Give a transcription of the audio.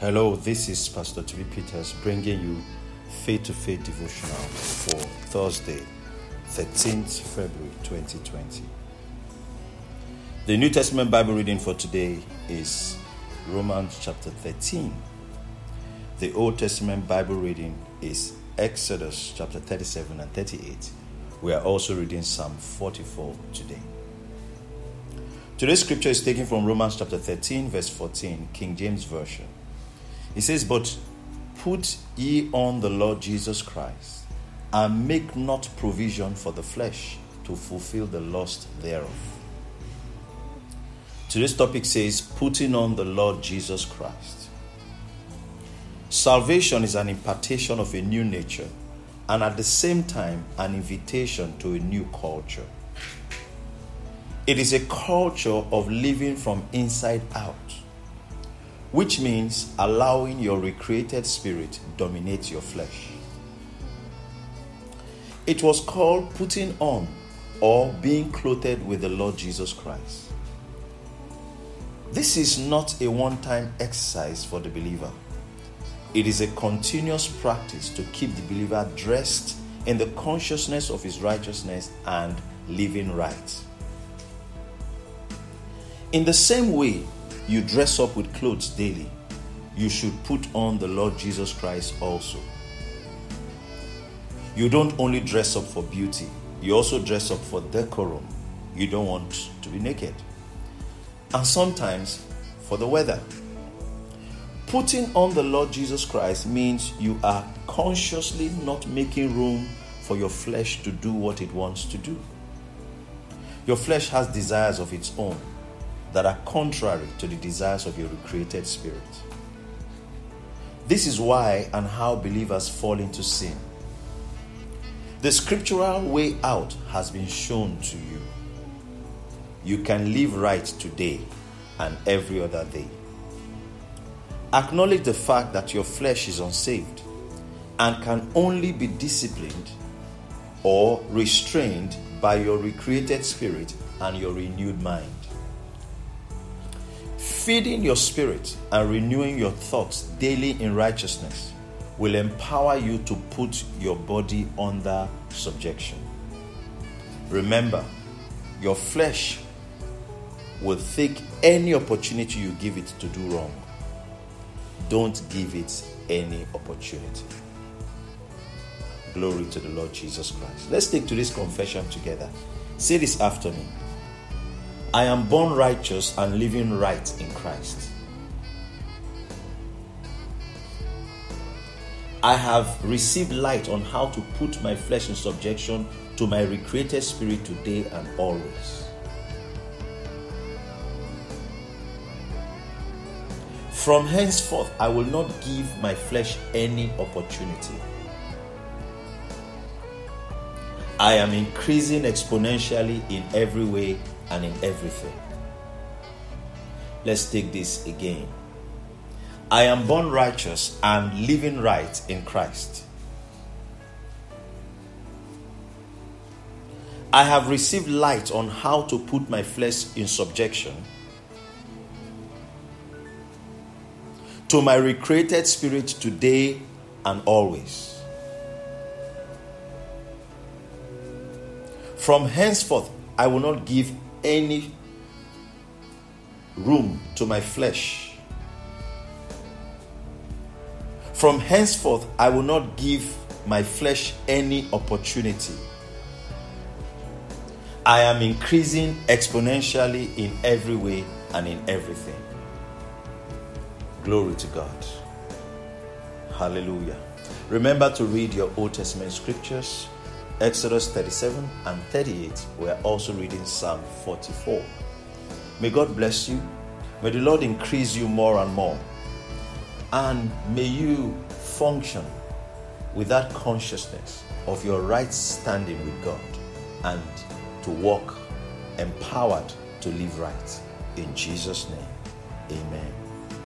Hello, this is Pastor T.V. Peters bringing you Faith to Faith devotional for Thursday, 13th February 2020. The New Testament Bible reading for today is Romans chapter 13. The Old Testament Bible reading is Exodus chapter 37 and 38. We are also reading Psalm 44 today. Today's scripture is taken from Romans chapter 13, verse 14, King James Version. It says, But put ye on the Lord Jesus Christ, and make not provision for the flesh to fulfill the lust thereof. Today's topic says, Putting on the Lord Jesus Christ. Salvation is an impartation of a new nature and at the same time an invitation to a new culture. It is a culture of living from inside out, which means allowing your recreated spirit dominate your flesh. It was called putting on or being clothed with the Lord Jesus Christ. This is not a one time exercise for the believer. It is a continuous practice to keep the believer dressed in the consciousness of his righteousness and living right. In the same way you dress up with clothes daily, you should put on the Lord Jesus Christ also. You don't only dress up for beauty, you also dress up for decorum. You don't want to be naked. And sometimes for the weather. Putting on the Lord Jesus Christ means you are consciously not making room for your flesh to do what it wants to do. Your flesh has desires of its own that are contrary to the desires of your recreated spirit. This is why and how believers fall into sin. The scriptural way out has been shown to you. You can live right today and every other day. Acknowledge the fact that your flesh is unsaved and can only be disciplined or restrained by your recreated spirit and your renewed mind. Feeding your spirit and renewing your thoughts daily in righteousness will empower you to put your body under subjection. Remember, your flesh will take any opportunity you give it to do wrong. Don't give it any opportunity. Glory to the Lord Jesus Christ. Let's take to this confession together. Say this after me. I am born righteous and living right in Christ. I have received light on how to put my flesh in subjection to my recreated spirit today and always. From henceforth, I will not give my flesh any opportunity. I am increasing exponentially in every way and in everything. Let's take this again. I am born righteous and living right in Christ. I have received light on how to put my flesh in subjection to my recreated spirit today and always. From henceforth, I will not give any room to my flesh. From henceforth, I will not give my flesh any opportunity. I am increasing exponentially in every way and in everything. Glory to God. Hallelujah. Remember to read your Old Testament scriptures. Exodus 37 and 38. We're also reading Psalm 44. May God bless you. May the Lord increase you more and more. And may you function with that consciousness of your right standing with God and to walk empowered to live right. In Jesus' name, amen.